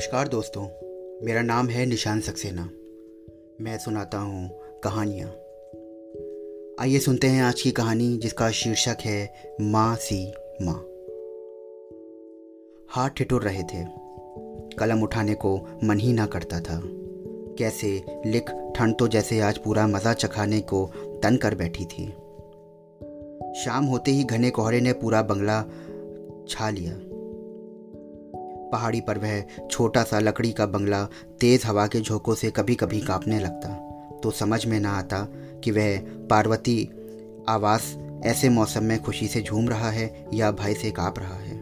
नमस्कार दोस्तों, मेरा नाम है निशान सक्सेना। मैं सुनाता हूँ कहानियाँ। आइए सुनते हैं आज की कहानी, जिसका शीर्षक है माँ सी माँ। हाथ ठिठुर रहे थे। कलम उठाने को मन ही ना करता था। कैसे लिख ठंड तो जैसे आज पूरा मज़ा चखाने को तन कर बैठी थी। शाम होते ही घने कोहरे ने पूरा बंगला छा लिया। पहाड़ी पर वह छोटा सा लकड़ी का बंगला तेज हवा के झोंकों से कभी कभी कांपने लगता। तो समझ में ना आता कि वह पार्वती आवास ऐसे मौसम में खुशी से झूम रहा है या भय से काँप रहा है।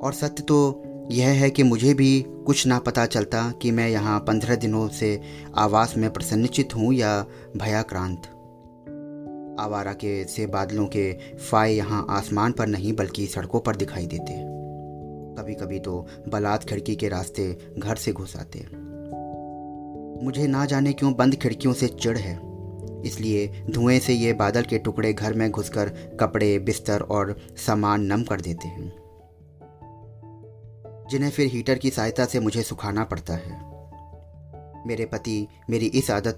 और सत्य तो यह है कि मुझे भी कुछ ना पता चलता कि मैं यहाँ पंद्रह दिनों से आवास में प्रसन्नचित हूँ या भयाक्रांत। आवारा के से बादलों के फाय यहाँ आसमान पर नहीं बल्कि सड़कों पर दिखाई देते। कभी कभी तो बलात् खिड़की के रास्ते घर से घुस आते मुझे ना जाने क्यों बंद खिड़कियों से चिड़ है। इसलिए धुएँ से ये बादल के टुकड़े घर में घुसकर कपड़े, बिस्तर और सामान नम कर देते हैं। जिन्हें फिर हीटर की सहायता से मुझे सुखाना पड़ता है। मेरे पति मेरी इस आदत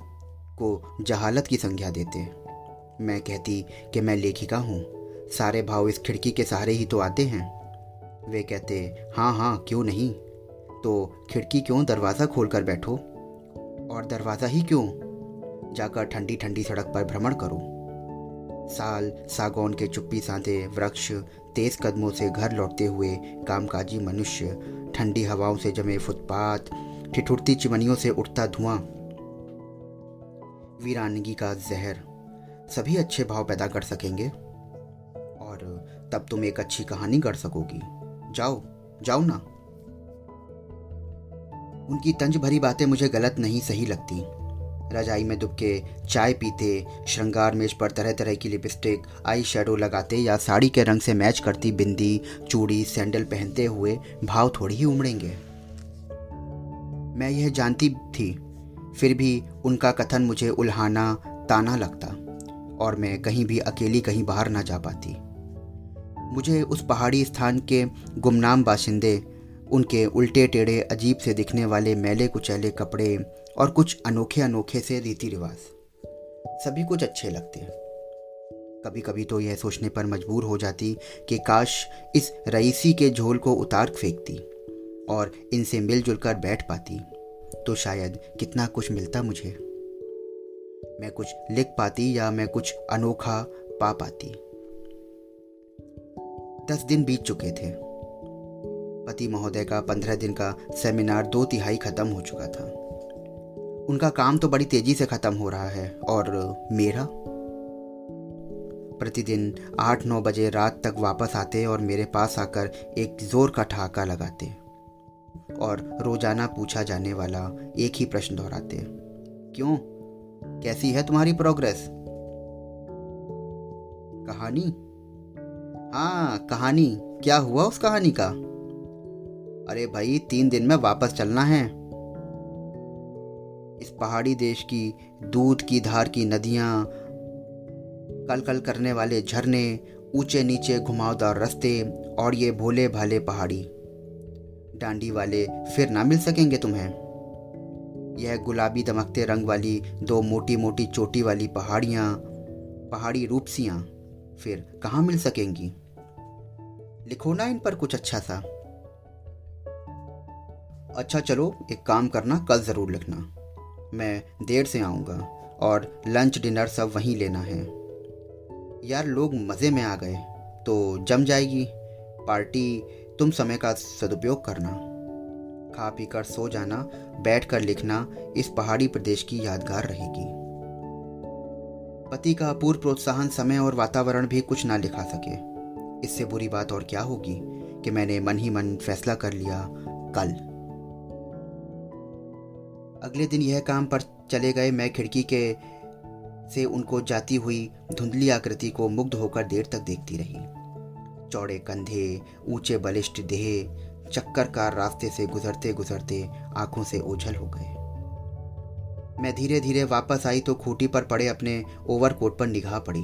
को जहालत की संज्ञा देते मैं कहती कि मैं लेखिका हूँ। सारे भाव इस खिड़की के सहारे ही तो आते हैं। वे कहते हाँ हाँ क्यों नहीं? तो खिड़की क्यों दरवाज़ा खोल कर बैठो? और दरवाज़ा ही क्यों? जाकर ठंडी ठंडी सड़क पर भ्रमण करो। साल सागौन के चुप्पी साधे वृक्ष तेज कदमों से घर लौटते हुए कामकाजी मनुष्य ठंडी हवाओं से जमे फुटपाथ, ठिठुरती चिमनियों से उठता धुआँ। वीरानगी का जहर, सभी अच्छे भाव पैदा कर सकेंगे? और तब तुम एक अच्छी कहानी गढ़ सकोगी। जाओ जाओ ना। उनकी तंज भरी बातें मुझे गलत नहीं सही लगती। रजाई में दुबके चाय पीते, श्रृंगार मेज पर तरह तरह की लिपस्टिक, आई शेडो लगाते या साड़ी के रंग से मैच करती बिंदी, चूड़ी, सैंडल पहनते हुए भाव थोड़ी ही उमड़ेंगे। मैं यह जानती थी, फिर भी उनका कथन मुझे उल्हाना, ताना लगता, और मैं कहीं भी अकेली कहीं बाहर ना जा पाती। मुझे उस पहाड़ी स्थान के गुमनाम बाशिंदे, उनके उल्टे टेढ़े, अजीब से दिखने वाले मैले कुचैले कपड़े और कुछ अनोखे अनोखे से रीति रिवाज सभी कुछ अच्छे लगते हैं। कभी कभी तो यह सोचने पर मजबूर हो जाती कि काश इस रईसी के झोल को उतार फेंकती और इनसे मिलजुल कर बैठ पाती तो शायद कितना कुछ मिलता मुझे। मैं कुछ लिख पाती या मैं कुछ अनोखा पा पाती। दस दिन बीत चुके थे। पति महोदय का पंद्रह दिन का सेमिनार दो तिहाई खत्म हो चुका था। उनका काम तो बड़ी तेज़ी से खत्म हो रहा है, और मेरा? प्रतिदिन आठ नौ बजे रात तक वापस आते और मेरे पास आकर एक ज़ोर का ठहाका लगाते और रोज़ाना पूछा जाने वाला एक ही प्रश्न दोहराते। क्यों? कैसी है तुम्हारी प्रोग्रेस कहानी? हाँ कहानी। क्या हुआ उस कहानी का? अरे भाई, तीन दिन में वापस चलना है। इस पहाड़ी देश की दूध की धार की नदियाँ कल कल करने वाले झरने ऊँचे नीचे घुमावदार रास्ते और ये भोले भाले पहाड़ी। डांडी वाले फिर ना मिल सकेंगे तुम्हें। यह गुलाबी दमकते रंग वाली दो मोटी मोटी चोटी वाली पहाड़ियाँ, पहाड़ी रूपसियाँ। फिर कहाँ मिल सकेंगी? लिखो ना इन पर कुछ अच्छा सा। अच्छा चलो, एक काम करना, कल ज़रूर लिखना। मैं देर से आऊँगा और लंच, डिनर सब वहीं लेना है। यार, लोग मज़े में आ गए तो जम जाएगी। पार्टी, तुम समय का सदुपयोग करना। खा पी कर सो जाना, बैठ कर लिखना, इस पहाड़ी प्रदेश की यादगार रहेगी। पति का अपूर्व प्रोत्साहन समय और वातावरण भी कुछ ना लिखा सके। इससे बुरी बात और क्या होगी कि मैंने मन ही मन फैसला कर लिया कल। अगले दिन यह काम पर चले गए मैं खिड़की के से उनको जाती हुई धुंधली आकृति को मुग्ध होकर देर तक देखती रही। चौड़े कंधे, ऊँचे बलिष्ठ देह, चक्कर कार रास्ते से गुजरते गुजरते आँखों से ओझल हो गए। मैं धीरे धीरे वापस आई तो खूटी पर पड़े अपने ओवरकोट पर निगाह पड़ी।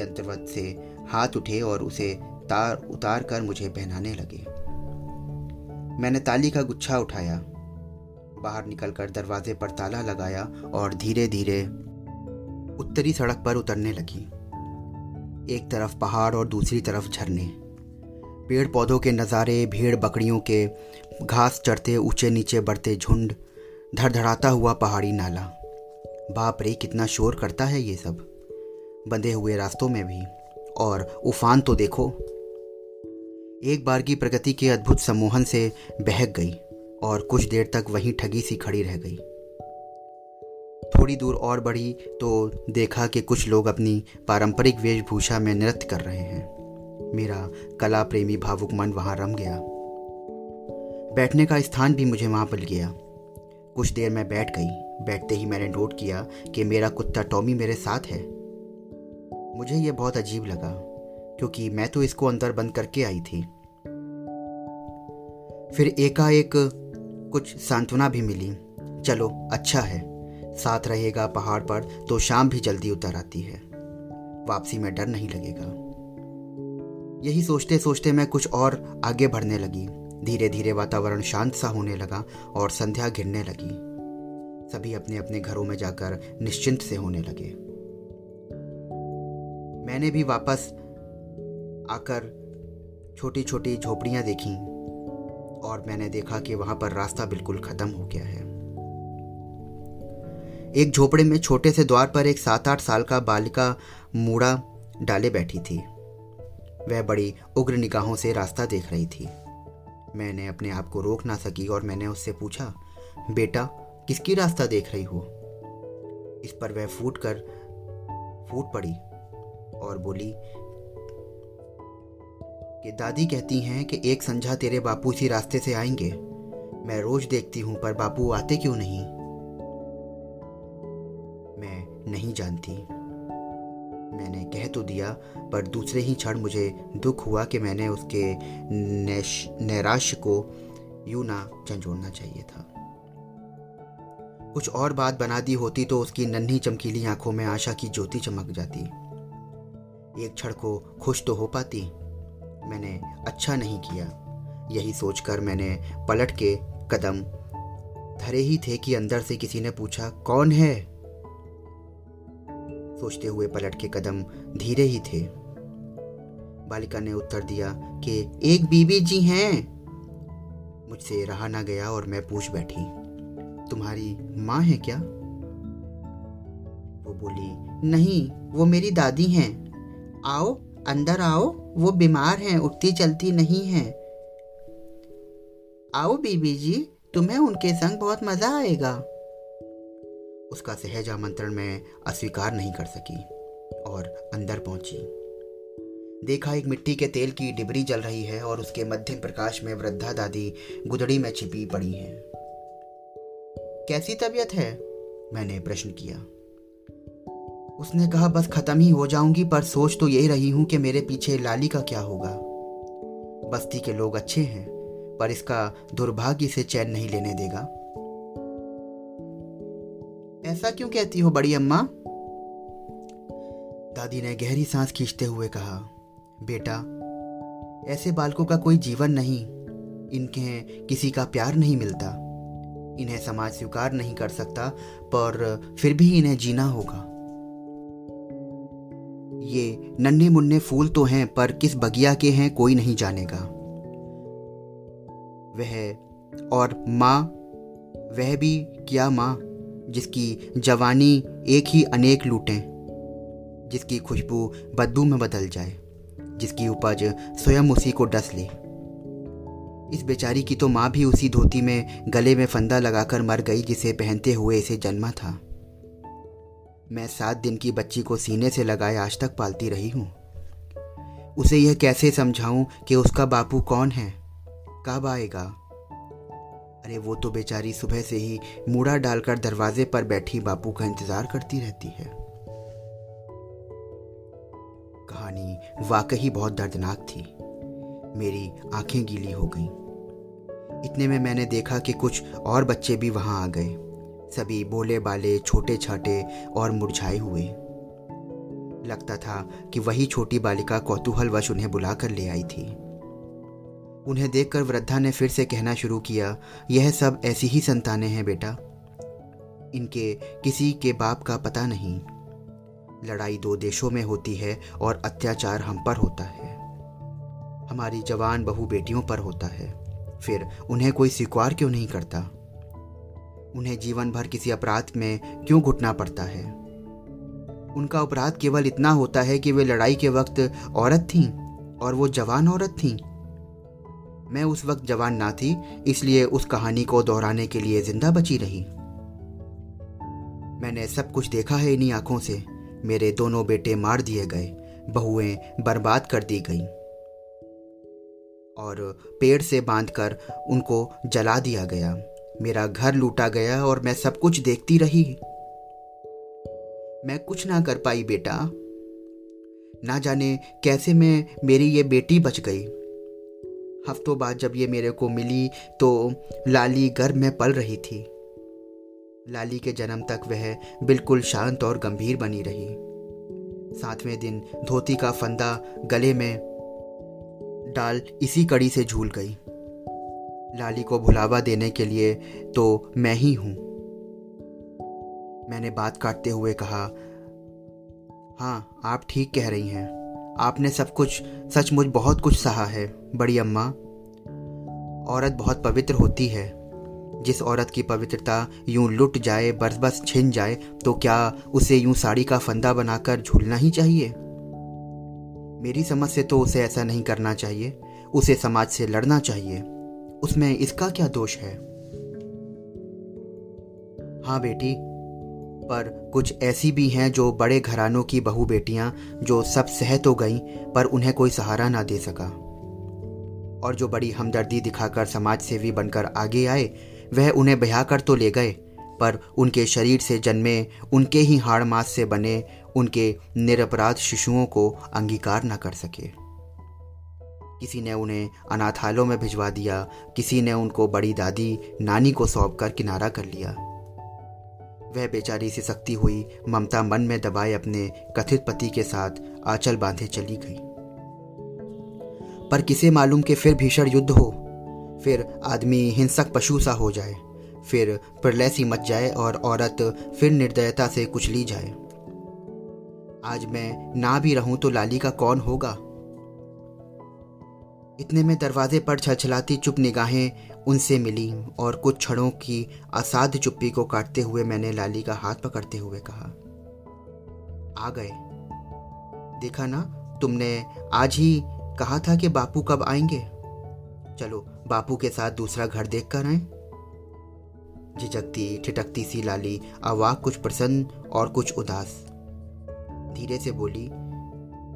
यंत्रवत से हाथ उठे और उसे तार उतार कर मुझे पहनाने लगे। मैंने ताली का गुच्छा उठाया। बाहर निकलकर दरवाजे पर ताला लगाया और धीरे धीरे उत्तरी सड़क पर उतरने लगी। एक तरफ़ पहाड़ और दूसरी तरफ़ झरने। पेड़ पौधों के नज़ारे, भीड़ बकरियों के घास चढ़ते ऊँचे नीचे बढ़ते झुंड धड़धड़ाता हुआ पहाड़ी नाला। बाप रे, कितना शोर करता है ये सब। बंधे हुए रास्तों में भी। और उफान तो देखो। एक बार की प्रगति के अद्भुत सम्मोहन से बहक गई और कुछ देर तक वहीं ठगी सी खड़ी रह गई। थोड़ी दूर और बढ़ी तो देखा कि कुछ लोग अपनी पारंपरिक वेशभूषा में नृत्य कर रहे हैं। मेरा कला प्रेमी भावुक मन वहाँ रम गया। बैठने का स्थान भी मुझे वहाँ मिल गया कुछ देर में बैठ गई। बैठते ही मैंने नोट किया कि मेरा कुत्ता टॉमी मेरे साथ है। मुझे यह बहुत अजीब लगा, क्योंकि मैं तो इसको अंदर बंद करके आई थी। फिर एकाएक कुछ सांत्वना भी मिली। चलो अच्छा है। साथ रहेगा पहाड़ पर तो शाम भी जल्दी उतर आती है। वापसी में डर नहीं लगेगा। यही सोचते सोचते मैं कुछ और आगे बढ़ने लगी। धीरे धीरे वातावरण शांत सा होने लगा और संध्या घिरने लगी। सभी अपने अपने घरों में जाकर निश्चिंत से होने लगे। मैंने भी वापस आकर छोटी छोटी झोपड़ियाँ देखी और मैंने देखा कि वहाँ पर रास्ता बिल्कुल खत्म हो गया है। एक झोपड़े में छोटे से द्वार पर एक सात आठ साल का बालिका मूड़ा डाले बैठी थी। वह बड़ी उग्र निगाहों से रास्ता देख रही थी। मैंने अपने आप को रोक ना सकी और मैंने उससे पूछा, बेटा, किसकी रास्ता देख रही हो? इस पर वह फूट कर, फूट पड़ी और बोली, कि दादी कहती हैं कि एक संझा तेरे बापू इसी रास्ते से आएँगे। मैं रोज देखती हूँ, पर बापू आते क्यों नहीं? मैं नहीं जानती। मैंने कह तो दिया, पर दूसरे ही क्षण मुझे दुख हुआ कि मैंने उसके नैराश्य को यूँ ना झंझोड़ना चाहिए था। कुछ और बात बना दी होती तो उसकी नन्ही चमकीली आँखों में आशा की ज्योति चमक जाती। एक क्षण को खुश तो हो पाती, मैंने अच्छा नहीं किया। यही सोचकर मैंने पलट के कदम धरे ही थे कि अंदर से किसी ने पूछा, कौन है? सोचते हुए पलट के कदम धीरे ही थे। बालिका ने उत्तर दिया कि, एक बीबी जी हैं। मुझसे रहा ना गया और मैं पूछ बैठी, तुम्हारी माँ है क्या? वो बोली, नहीं, वो मेरी दादी हैं। आओ, अंदर आओ, वो बीमार हैं, उठती चलती नहीं हैं। आओ बीबी जी, तुम्हें उनके संग बहुत मज़ा आएगा। उसका सहज आमंत्रण मैं अस्वीकार नहीं कर सकी और अंदर पहुँची। देखा एक मिट्टी के तेल की डिबरी जल रही है और उसके मध्यम प्रकाश में वृद्धा दादी गुदड़ी में छिपी पड़ी हैं। कैसी तबीयत है? मैंने प्रश्न किया। उसने कहा, बस खत्म ही हो जाऊँगी, पर सोच तो यही रही हूँ कि मेरे पीछे लाली का क्या होगा। बस्ती के लोग अच्छे हैं, पर इसका दुर्भाग्य से चैन नहीं लेने देगा। ऐसा क्यों कहती हो बड़ी अम्मा? दादी ने गहरी सांस खींचते हुए कहा, बेटा, ऐसे बालकों का कोई जीवन नहीं। इनके किसी का प्यार नहीं मिलता। इन्हें समाज स्वीकार नहीं कर सकता, पर फिर भी इन्हें जीना होगा। ये नन्हे मुन्ने फूल तो हैं, पर किस बगिया के हैं कोई नहीं जानेगा। वह और माँ, वह भी क्या माँ? जिसकी जवानी एक ही अनेक लूटें, जिसकी खुशबू बदबू में बदल जाए, जिसकी उपज स्वयं उसी को डस ले। इस बेचारी की तो माँ भी उसी धोती में, गले में फंदा लगाकर मर गई जिसे पहनते हुए इसे जन्मा था। मैं सात दिन की बच्ची को सीने से लगाए आज तक पालती रही हूँ। उसे यह कैसे समझाऊं कि उसका बापू कौन है? कब आएगा? अरे, वो तो बेचारी सुबह से ही मूड़ा डालकर दरवाजे पर बैठी बापू का इंतज़ार करती रहती है। कहानी वाकई बहुत दर्दनाक थी। मेरी आँखें गीली हो गईं। इतने में मैंने देखा कि कुछ और बच्चे भी वहाँ आ गए। सभी बोले बाले छोटे छाटे और मुरझाए हुए। लगता था कि वही छोटी बालिका कौतूहलवश उन्हें बुलाकर ले आई थी। उन्हें देखकर वृद्धा ने फिर से कहना शुरू किया, यह सब ऐसी ही संतानें हैं बेटा। इनके किसी के बाप का पता नहीं। लड़ाई दो देशों में होती है और अत्याचार हम पर होता है। हमारी जवान बहु बेटियों पर होता है। फिर उन्हें कोई स्वीकार क्यों नहीं करता? उन्हें जीवन भर किसी अपराध में क्यों घुटना पड़ता है? उनका अपराध केवल इतना होता है कि वे लड़ाई के वक्त औरत थीं और वो जवान औरत थीं। मैं उस वक्त जवान ना थी, इसलिए उस कहानी को दोहराने के लिए ज़िंदा बची रही। मैंने सब कुछ देखा है इन्हीं आँखों से। मेरे दोनों बेटे मार दिए गए, बहुएँ बर्बाद कर दी गईं। और पेड़ से बांधकर उनको जला दिया गया। मेरा घर लूटा गया और मैं सब कुछ देखती रही। मैं कुछ ना कर पाई बेटा। ना जाने कैसे मैं मेरी ये बेटी बच गई। हफ्तों बाद जब ये मेरे को मिली तो लाली गर्भ में पल रही थी। लाली के जन्म तक वह बिल्कुल शांत और गंभीर बनी रही। सातवें दिन धोती का फंदा गले में डाल इसी कड़ी से झूल गई। लाली को भुलावा देने के लिए तो मैं ही हूँ। मैंने बात काटते हुए कहा हाँ आप ठीक कह रही हैं। आपने सब कुछ, सचमुच बहुत कुछ सहा है, बड़ी अम्मा। औरत बहुत पवित्र होती है। जिस औरत की पवित्रता यूँ लुट जाए, बस बस छिन जाए तो क्या उसे यूँ साड़ी का फंदा बनाकर झूलना ही चाहिए? मेरी समझ से तो उसे ऐसा नहीं करना चाहिए। उसे समाज से लड़ना चाहिए। उसमें इसका क्या दोष है? हाँ बेटी पर कुछ ऐसी भी हैं जो बड़े घरानों की बहू बेटियाँ, जो सब सह तो गईं, पर उन्हें कोई सहारा ना दे सका। और जो बड़ी हमदर्दी दिखाकर समाज सेवी बनकर आगे आए, वह उन्हें ब्याह कर तो ले गए, पर उनके शरीर से जन्मे, उनके ही हाड़ मास से बने, उनके निरपराध शिशुओं को अंगीकार न कर सके। किसी ने उन्हें अनाथालयों में भिजवा दिया, किसी ने उनको बड़ी दादी, नानी को सौंप कर किनारा कर लिया। वह बेचारी से सख्ती हुई, ममता मन में दबाए अपने कथित पति के साथ आंचल बांधे चली गई। पर किसे मालूम कि फिर भीषण युद्ध हो? फिर आदमी हिंसक पशु सा हो जाए, फिर प्रलय सी मच जाए और औरत फिर निर्दयता से कुचली जाए। आज मैं ना भी रहूँ तो लाली का कौन होगा? इतने में दरवाजे पर छलछलाती चुप निगाहें उनसे मिली और कुछ क्षणों की असाध्य चुप्पी को काटते हुए मैंने लाली का हाथ पकड़ते हुए कहा, आ गए। देखा ना, तुमने आज ही कहा था कि बापू कब आएँगे? चलो, बापू के साथ दूसरा घर देख कर आए। झिझकती, ठिठकती सी लाली, अवाक, कुछ प्रसन्न और कुछ उदास। धीरे से बोली,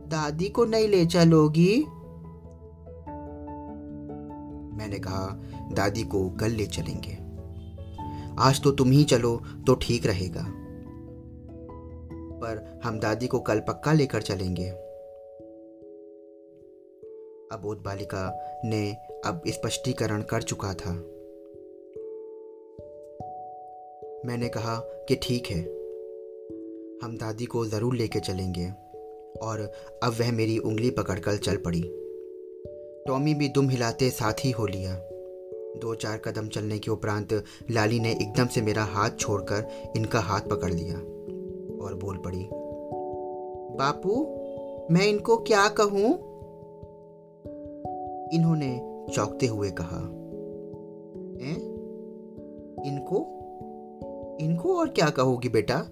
दादी को नहीं ले चलोगी? मैंने कहा, दादी को कल ले चलेंगे। आज तो तुम ही चलो तो ठीक रहेगा। पर हम दादी को कल पक्का लेकर चलेंगे। अबोध बालिका ने अब स्पष्टीकरण कर चुका था। मैंने कहा कि ठीक है, हम दादी को ज़रूर लेके चलेंगे, और अब वह मेरी उंगली पकड़कर चल पड़ी। टॉमी भी दुम हिलाते साथ ही हो लिया। दो चार कदम चलने के उपरांत लाली ने एकदम से मेरा हाथ छोड़कर इनका हाथ पकड़ लिया और बोल पड़ी, बापू, मैं इनको क्या कहूँ? इन्होंने चौंकते हुए कहा ए? इनको? इनको और क्या कहोगी बेटा?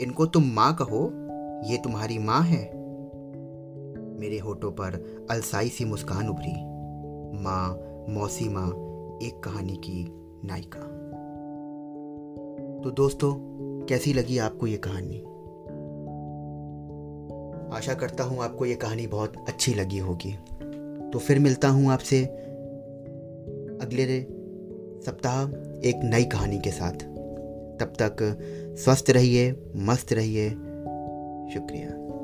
इनको तुम माँ कहो, ये तुम्हारी माँ है। मेरे होठों पर अलसाई सी मुस्कान उभरी। माँ, मौसी माँ, एक कहानी की नायिका। तो दोस्तों, कैसी लगी आपको ये कहानी? आशा करता हूँ आपको ये कहानी बहुत अच्छी लगी होगी। तो फिर मिलता हूँ आपसे अगले सप्ताह एक नई कहानी के साथ। तब तक स्वस्थ रहिए, मस्त रहिए। शुक्रिया।